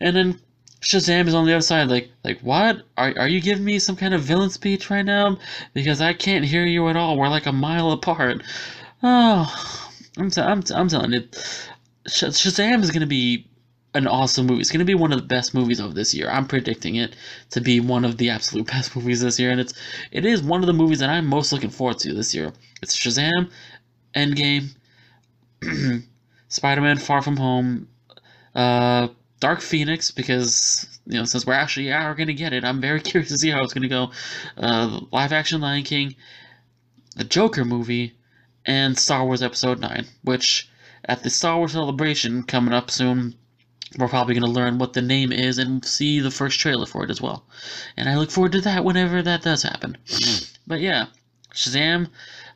and then Shazam is on the other side, like, like what? Are are you giving me some kind of villain speech right now? Because I can't hear you at all. We're like a mile apart. Oh, I'm t- I'm t- I'm telling you, Shazam is gonna be an awesome movie. It's going to be one of the best movies of this year. I'm predicting it to be one of the absolute best movies this year, and it's it is one of the movies that I'm most looking forward to this year. It's Shazam, Endgame, Spider-Man: Far From Home, uh, Dark Phoenix, because you know since we're actually are going to get it, I'm very curious to see how it's going to go. Uh, live action Lion King, the Joker movie, and Star Wars Episode Nine, which at the Star Wars celebration coming up soon we're probably going to learn what the name is and see the first trailer for it as well. And I look forward to that whenever that does happen. but yeah, Shazam,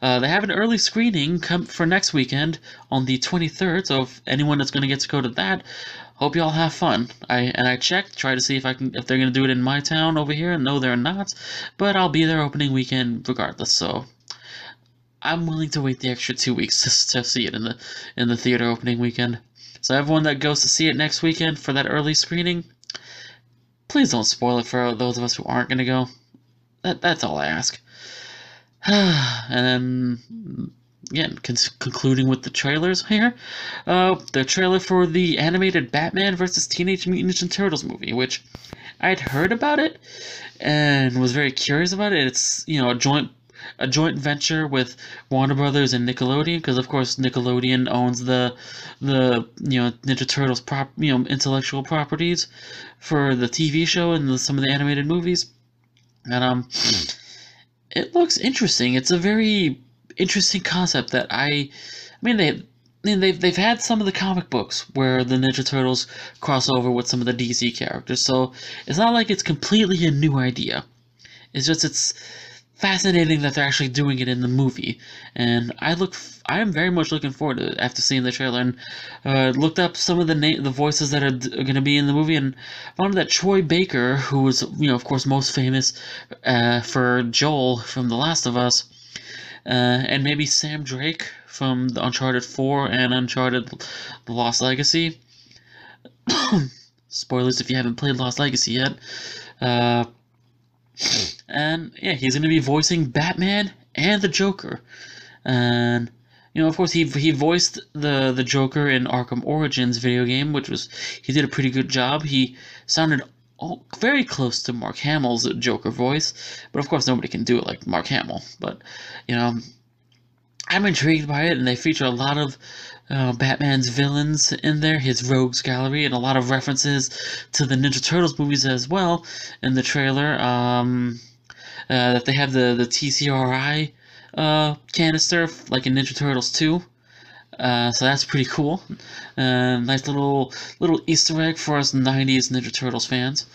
uh, they have an early screening come for next weekend on the 23rd. So if anyone that's going to get to go to that, hope y'all have fun. I and I checked, try to see if I can if they're going to do it in my town over here. No, they're not, but I'll be there opening weekend regardless. So I'm willing to wait the extra two weeks to, to see it in the in the theater opening weekend. So everyone that goes to see it next weekend for that early screening, please don't spoil it for those of us who aren't going to go. That, that's all I ask. and then, again, con- concluding with the trailers here. Uh, the trailer for the animated Batman vs. Teenage Mutant Ninja Turtles movie, which I'd heard about it and was very curious about it. It's, you know, a joint a joint venture with Warner Brothers and Nickelodeon because of course Nickelodeon owns the the you know Ninja Turtles prop you know intellectual properties for the TV show and the, some of the animated movies, and um, it looks interesting. It's a very interesting concept that I, I mean they I mean, they've they've had some of the comic books where the Ninja Turtles cross over with some of the DC characters, so it's not like it's completely a new idea. It's just it's fascinating that they're actually doing it in the movie, and I look I am very much looking forward to it after seeing the trailer and uh, looked up some of the the voices that are, are going to be in the movie and found that Troy Baker, who was you know of course most famous uh, for Joel from The Last of Us, uh, and maybe Sam Drake from the Uncharted 4 and Uncharted The Lost Legacy. Spoilers if you haven't played Lost Legacy yet. And yeah, he's going to be voicing Batman and the Joker. And you know, of course, he he voiced the the Joker in Arkham Origins video game, which was he did a pretty good job. He sounded all, very close to Mark Hamill's Joker voice, but of course, nobody can do it like Mark Hamill. But you know, I'm intrigued by it, and they feature a lot of uh, Batman's villains in there, his rogues gallery, and a lot of references to the Ninja Turtles movies as well in the trailer. Um, uh, that they have the the TCRI uh, canister like in Ninja Turtles 2. Uh, so that's pretty cool. Uh, nice little little Easter egg for us '90s Ninja Turtles fans.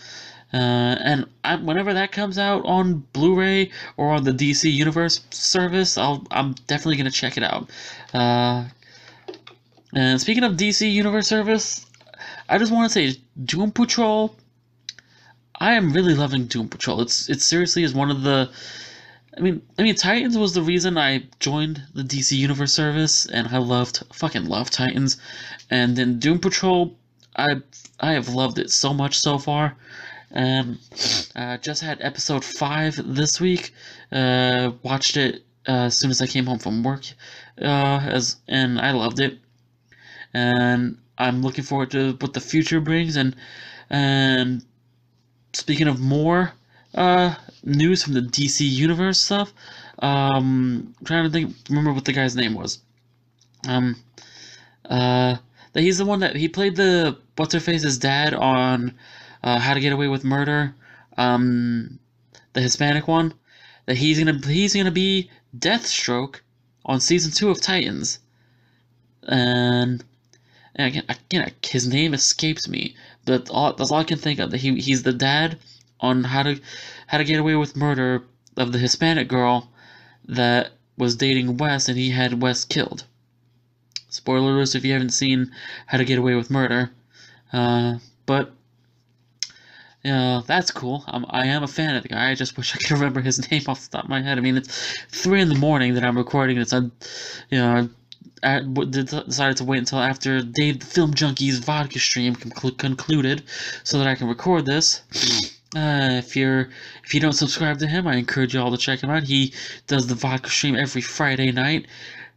Uh, and I, whenever that comes out on Blu-ray or on the DC Universe service, I'll I'm definitely gonna check it out. Uh, and speaking of DC Universe service, I just want to say Doom Patrol. I am really loving Doom Patrol. It's it seriously is one of the. I mean, I mean, Titans was the reason I joined the DC Universe service, and I loved, fucking love Titans, and then Doom Patrol, I I have loved it so much so far. Um, uh, just had episode five this week. Uh, watched it uh, as soon as I came home from work, uh, as and I loved it. And I'm looking forward to what the future brings. And and speaking of more uh, news from the DC Universe stuff, um, trying to think, remember what the guy's name was. Um, uh, that he's the one that he played the what's her face's dad on uh, How to Get Away with Murder, um, the Hispanic one, that he's gonna he's gonna be Deathstroke on season two of Titans, and, and again, again his name escapes me, but all, that's all I can think of. That he he's the dad on How to How to Get Away with Murder of the Hispanic girl that was dating Wes, and he had Wes killed. Spoilers if you haven't seen How to Get Away with Murder. Uh, but yeah, that's cool. I'm, I am a fan of the guy. I just wish I could remember his name off the top of my head. I mean, it's three in the morning that I'm recording this. I, you know, I decided to wait until after Dave the Film Junkie's vodka stream conclu- concluded, so that I can record this. Uh, if you're if you don't subscribe to him, I encourage you all to check him out. He does the vodka stream every Friday night,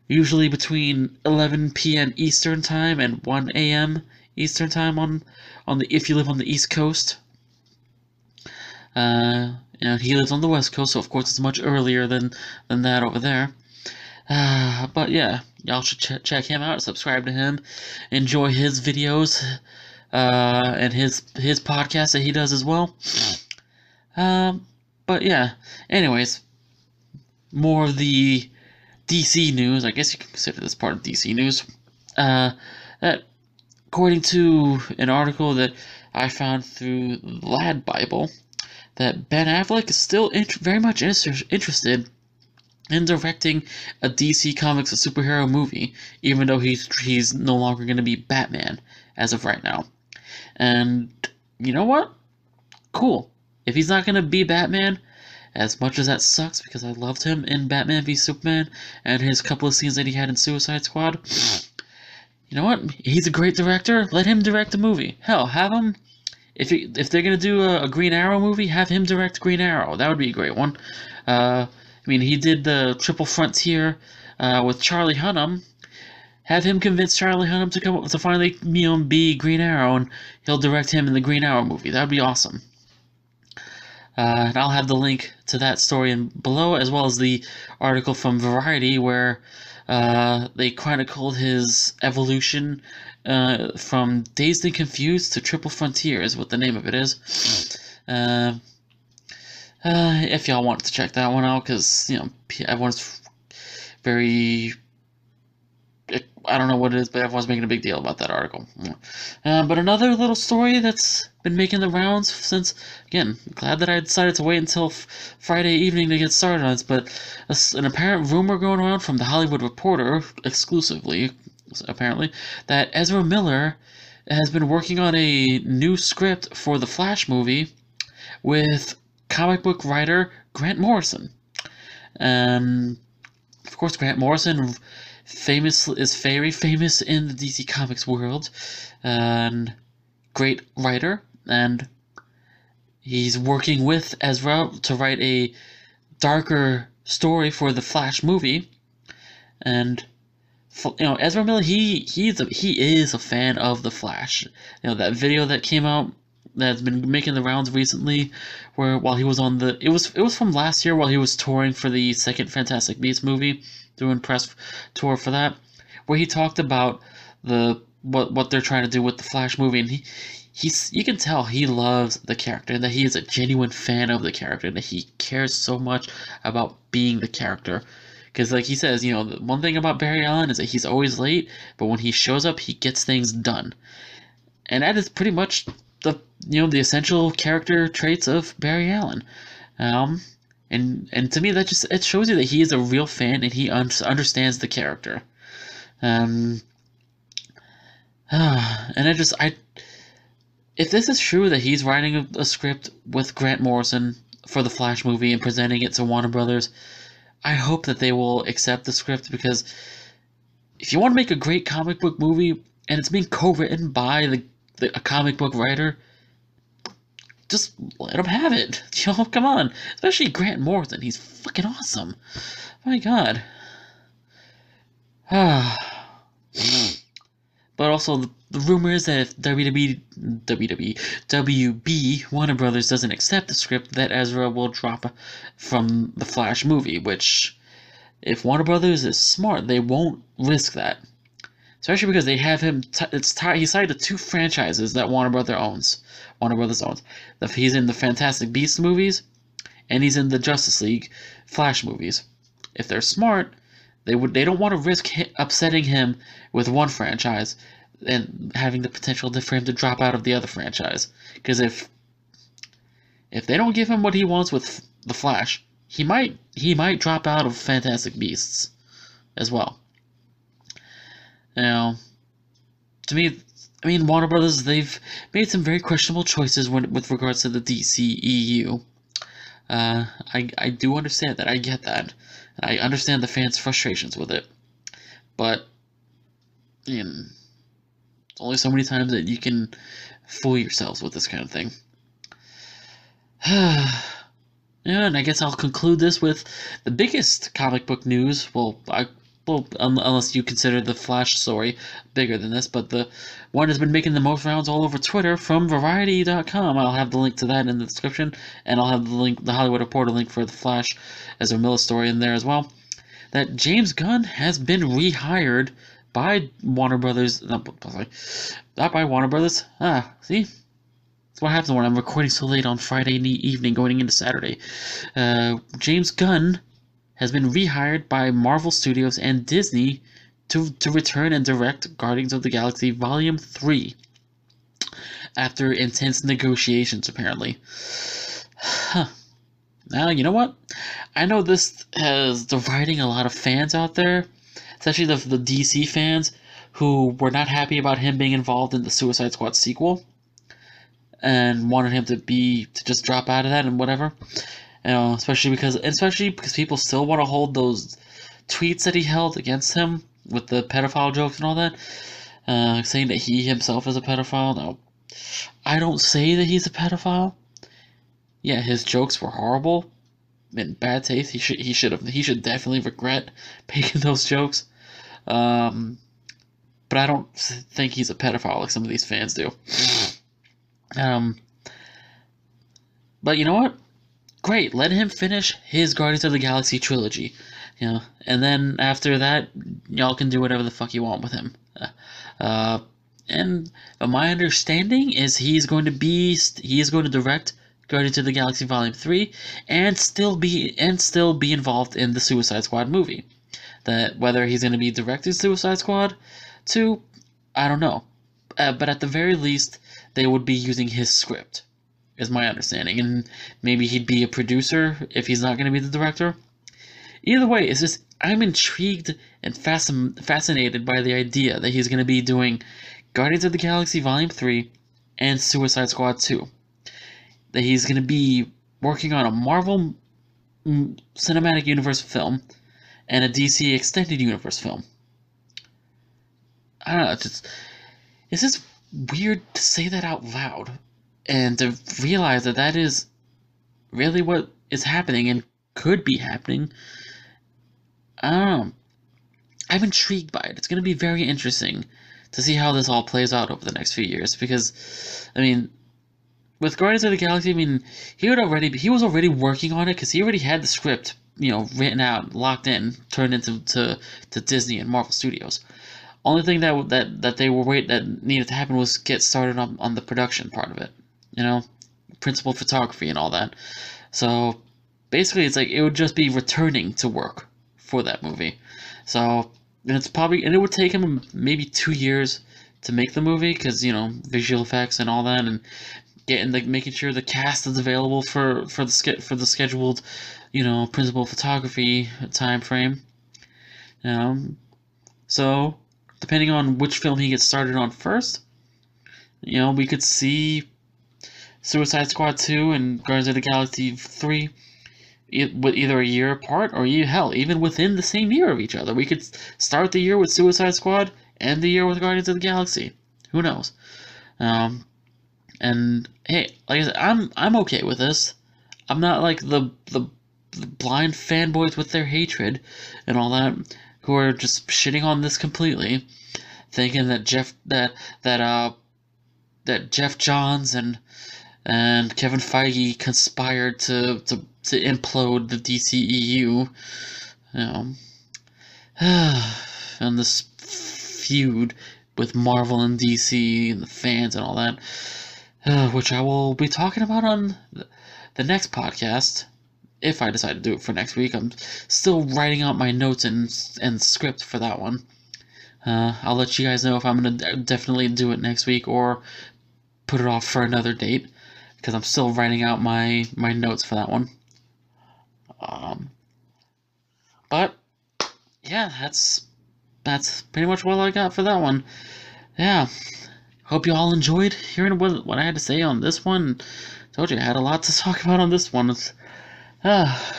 usually between 11 p.m. Eastern time and 1 a.m. Eastern time on on the if you live on the East Coast. Uh, know, he lives on the west coast, so of course it's much earlier than than that over there. Uh, but yeah, y'all should ch- check him out, subscribe to him, enjoy his videos, uh, and his his podcast that he does as well. Um, but yeah, anyways, more of the DC news. I guess you can consider this part of DC news. Uh, that according to an article that I found through Lad Bible, that Ben Affleck is still very much inter- interested in directing a DC Comics superhero movie, even though he's he's no longer going to be Batman as of right now. And you know what? Cool. If he's not going to be Batman, as much as that sucks because I loved him in Batman v Superman and his couple of scenes that he had in Suicide Squad. You know what? He's a great director. Let him direct a movie. Hell, have him if he, if they're gonna do a, a, Green Arrow movie, have him direct Green Arrow. That would be a great one. Uh, I mean, he did the Triple Frontier uh, with Charlie Hunnam. Have him convince Charlie Hunnam to come to finally you know be Green Arrow, and he'll direct him in the Green Arrow movie. That would be awesome. Uh, and I'll have the link to that story in below, as well as the article from Variety where uh, they chronicled his evolution uh, from Dazed and Confused to Triple Frontier, is what the name of it is. Uh, if y'all want to check that one out, because you know everyone's very I don't know what it is, but everyone's making a big deal about that article. Uh, but another little story that's been making the rounds since, again, glad that I decided to wait until Friday evening to get started on this, but a, an apparent rumor going around from the Hollywood Reporter, exclusively, apparently, that Ezra Miller has been working on a new script for the Flash movie with comic book writer Grant Morrison. Um, of course, Grant Morrison famous is very famous in the DC Comics world, and great writer, and he's working with Ezra to write a darker story for the Flash movie, and you know Ezra Miller he he's a, he is a fan of the Flash. You know that video that came out that's been making the rounds recently, where while he was on the it was it was from last year while he was touring for the second Fantastic Beasts movie, doing press tour for that, where he talked about the what what they're trying to do with the Flash movie, and he he's you can tell he loves the character and that he is a genuine fan of the character and that he cares so much about being the character. Because, like he says, you know, the one thing about Barry Allen is that he's always late, but when he shows up, he gets things done. And that is pretty much the you know the essential character traits of Barry Allen. Um, and and to me that just it shows you that he is a real fan and he un- understands the character. Um, and I just I if this is true that he's writing a, a script with Grant Morrison for the Flash movie and presenting it to Warner Brothers, I hope that they will accept the script because if you want to make a great comic book movie and it's being co-written by the the, a comic book writer, just let him have it. You know, come on. Especially Grant Morrison. He's fucking awesome. My God. but also, the, the rumor is that if WWE, WWE, WB, Warner Brothers doesn't accept the script, that Ezra will drop from the Flash movie, which, if Warner Brothers is smart, they won't risk that especially because they have him. T- it's he's tied to two franchises that Warner Brother owns. Warner Brothers owns. The, he's in the Fantastic Beasts movies, and he's in the Justice League Flash movies. If they're smart, they would. They don't want to risk hit, upsetting him with one franchise and having the potential for him to drop out of the other franchise. Because if if they don't give him what he wants with the Flash, he might he might drop out of Fantastic Beasts as well. Now, to me, I mean, Warner Brothers, they've made some very questionable choices when, with regards to the DCEU. Uh, I, I do understand that. I get that. I understand the fans' frustrations with it. But, you know, it's only so many times that you can fool yourselves with this kind of thing. yeah, and I guess I'll conclude this with the biggest comic book news. Well, I well, unless you consider the Flash story bigger than this, but the one has been making the most rounds all over Twitter from Variety.com. I'll have the link to that in the description, and I'll have the link, the Hollywood Reporter link for the Flash Ezra Miller story in there as well. That James Gunn has been rehired by Warner Brothers, not, not by Warner Brothers. Ah, see, that's what happens when I'm recording so late on Friday evening, going into Saturday. Uh, James Gunn has been rehired by Marvel Studios and Disney to, to return and direct Guardians of the Galaxy Volume 3 after intense negotiations, apparently. Huh. Now, you know what? I know this has dividing a lot of fans out there, especially the, the DC fans who were not happy about him being involved in the Suicide Squad sequel and wanted him to be to just drop out of that and whatever. You know, especially because especially because people still want to hold those tweets that he held against him with the pedophile jokes and all that, uh, saying that he himself is a pedophile. No, I don't say that he's a pedophile. Yeah, his jokes were horrible, in bad taste. He should he should have he should definitely regret making those jokes. Um, but I don't think he's a pedophile like some of these fans do. Um, but you know what? Great. Let him finish his Guardians of the Galaxy trilogy, you know, and then after that, y'all can do whatever the fuck you want with him. Uh, and my understanding is he's going to be he is going to direct Guardians of the Galaxy Volume Three, and still be and still be involved in the Suicide Squad movie. That whether he's going to be directing Suicide Squad two, I don't know, uh, but at the very least, they would be using his script, is my understanding, and maybe he'd be a producer if he's not going to be the director. Either way, it's just I'm intrigued and fascin- fascinated by the idea that he's going to be doing Guardians of the Galaxy Volume 3 and Suicide Squad 2. That he's going to be working on a Marvel mm, Cinematic Universe film and a DC Extended Universe film. I don't know, it's just, it's just weird to say that out loud and to realize that that is really what is happening and could be happening. Know. I'm intrigued by it. It's going to be very interesting to see how this all plays out over the next few years because, I mean, with Guardians of the Galaxy, I mean, he would already he was already working on it because he already had the script, you know, written out, locked in, turned into to, to Disney and Marvel Studios. Only thing that that that they were wait that needed to happen was get started on on the production part of it, you know, principal photography and all that. So basically, it's like it would just be returning to work for that movie. So and it's probably and it would take him maybe two years to make the movie because you know visual effects and all that and getting like making sure the cast is available for for the for the scheduled you know principal photography time frame um so depending on which film he gets started on first you know we could see suicide squad 2 and guardians of the galaxy 3 with either a year apart or hell even within the same year of each other. We could start the year with Suicide Squad and the year with Guardians of the Galaxy. Who knows? Um, and hey, like I said, I'm I'm okay with this. I'm not like the the, the blind fanboys with their hatred and all that who are just shitting on this completely, thinking that Jeff that that uh that Geoff Johns and and Kevin Feige conspired to to to implode the DCEU. You know, and this feud with Marvel and DC and the fans and all that, uh, which I will be talking about on the next podcast if I decide to do it for next week. I'm still writing out my notes and and script for that one. Uh, I'll let you guys know if I'm gonna definitely do it next week or put it off for another date because I'm still writing out my my notes for that one. Um, but yeah, that's that's pretty much what I got for that one. Yeah, hope you all enjoyed hearing what what I had to say on this one. Told you I had a lot to talk about on this one. It's, uh,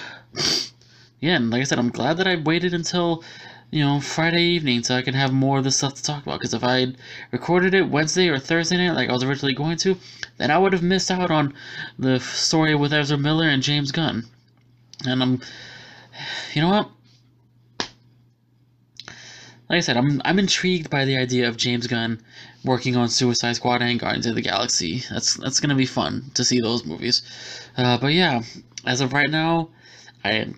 yeah, and like I said, I'm glad that I waited until you know Friday evening so I can have more of this stuff to talk about. Because if I had recorded it Wednesday or Thursday night like I was originally going to, then I would have missed out on the story with Ezra Miller and James Gunn. And I'm, you know what? Like I said, I'm I'm intrigued by the idea of James Gunn working on Suicide Squad and Guardians of the Galaxy. That's that's gonna be fun to see those movies. Uh, but yeah, as of right now, I,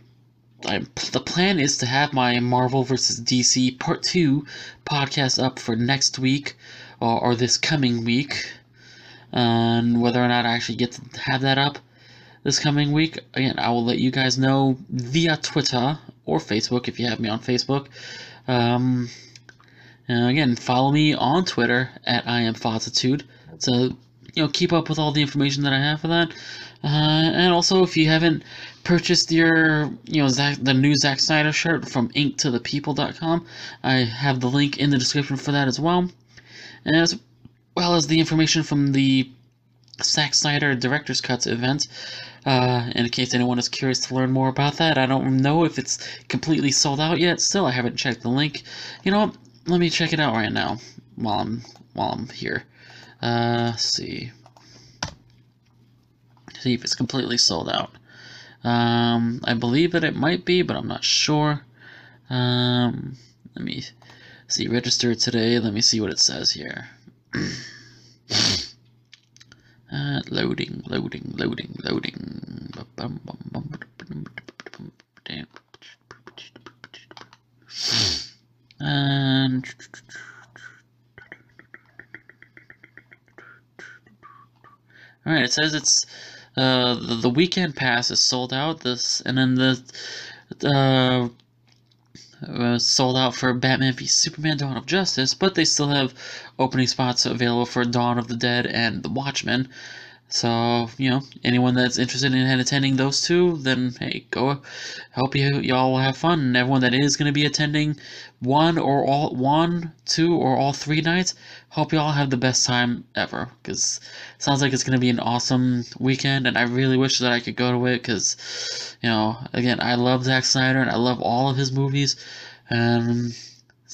I the plan is to have my Marvel vs. DC Part Two podcast up for next week or, or this coming week. And whether or not I actually get to have that up, this coming week. Again, I will let you guys know via Twitter or Facebook if you have me on Facebook. Um, again, follow me on Twitter at I am Fozzitude to you know keep up with all the information that I have for that. Uh, and also, if you haven't purchased your you know Zack, the new Zack Snyder shirt from inktothepeople.com, I have the link in the description for that as well, as well as the information from the Zack Snyder Director's Cuts event. Uh, in case anyone is curious to learn more about that, I don't know if it's completely sold out yet. Still, I haven't checked the link. You know what? Let me check it out right now while I'm while I'm here. Uh, see. See if it's completely sold out. Um, I believe that it might be, but I'm not sure. Um, let me see. Register today. Let me see what it says here. Uh, loading, loading, loading, loading. And all right, it says it's uh, the, the weekend pass is sold out. This and then the uh, uh, sold out for Batman v Superman: Dawn of Justice, but they still have opening spots available for Dawn of the Dead and The Watchmen. So you know, anyone that's interested in attending those two, then hey, go. Hope you y'all have fun. And everyone that is going to be attending one or all one, two, or all three nights, hope you all have the best time ever. Because sounds like it's going to be an awesome weekend, and I really wish that I could go to it. Because you know, again, I love Zack Snyder and I love all of his movies, and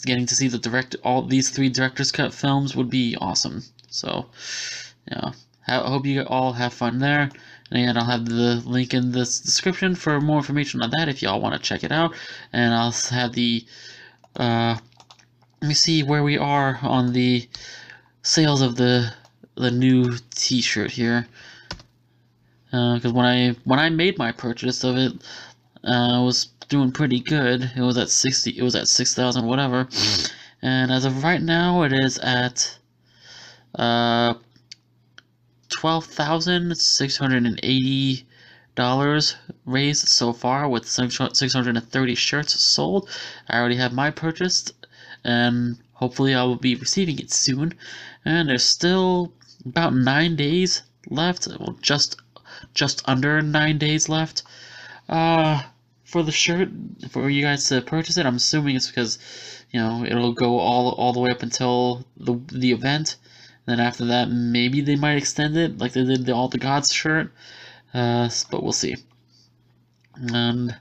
getting to see the direct all these three director's cut films would be awesome. So, yeah. I hope you all have fun there. And I'll have the link in the description for more information on that if y'all want to check it out. And I'll have the, uh, let me see where we are on the sales of the the new T-shirt here. Because uh, when I when I made my purchase of it, uh, was doing pretty good. It was at sixty. It was at six thousand whatever. And as of right now, it is at uh $12,680 raised so far with 630 shirts sold. I already have my purchased and hopefully I will be receiving it soon. And there's still about 9 days left, well just just under 9 days left. Uh for the shirt for you guys to purchase it. I'm assuming it's because you know it'll go all all the way up until the the event then after that, maybe they might extend it, like they did the All the Gods shirt. Uh, but we'll see. And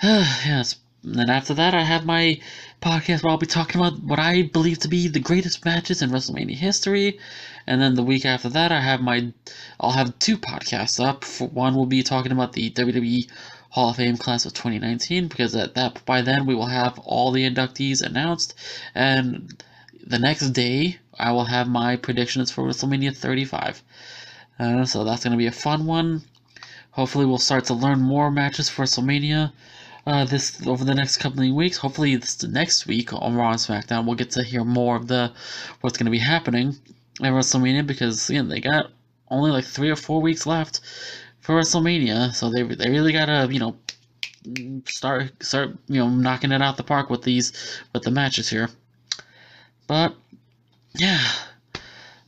yes, then after that, I have my podcast where I'll be talking about what I believe to be the greatest matches in WrestleMania history. And then the week after that, I have my, I'll have two podcasts up. One will be talking about the WWE Hall of Fame class of 2019 because at that by then we will have all the inductees announced, and the next day I will have my predictions for WrestleMania 35. Uh, so that's going to be a fun one. Hopefully, we'll start to learn more matches for WrestleMania uh, this over the next couple of weeks. Hopefully, this next week on Raw and SmackDown, we'll get to hear more of the what's going to be happening at WrestleMania because again, they got only like three or four weeks left for WrestleMania, so they they really gotta you know start start you know knocking it out the park with these with the matches here. But yeah.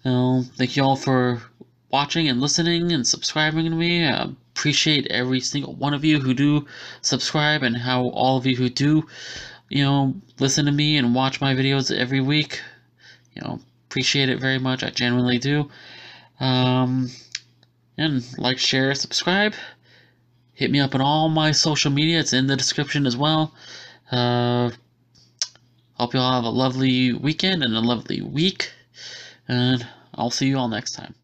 Um, thank you all for watching and listening and subscribing to me. I appreciate every single one of you who do subscribe and how all of you who do, you know, listen to me and watch my videos every week. You know, appreciate it very much. I genuinely do. Um, and like, share, subscribe. Hit me up on all my social media. It's in the description as well. Uh, Hope you all have a lovely weekend and a lovely week. And I'll see you all next time.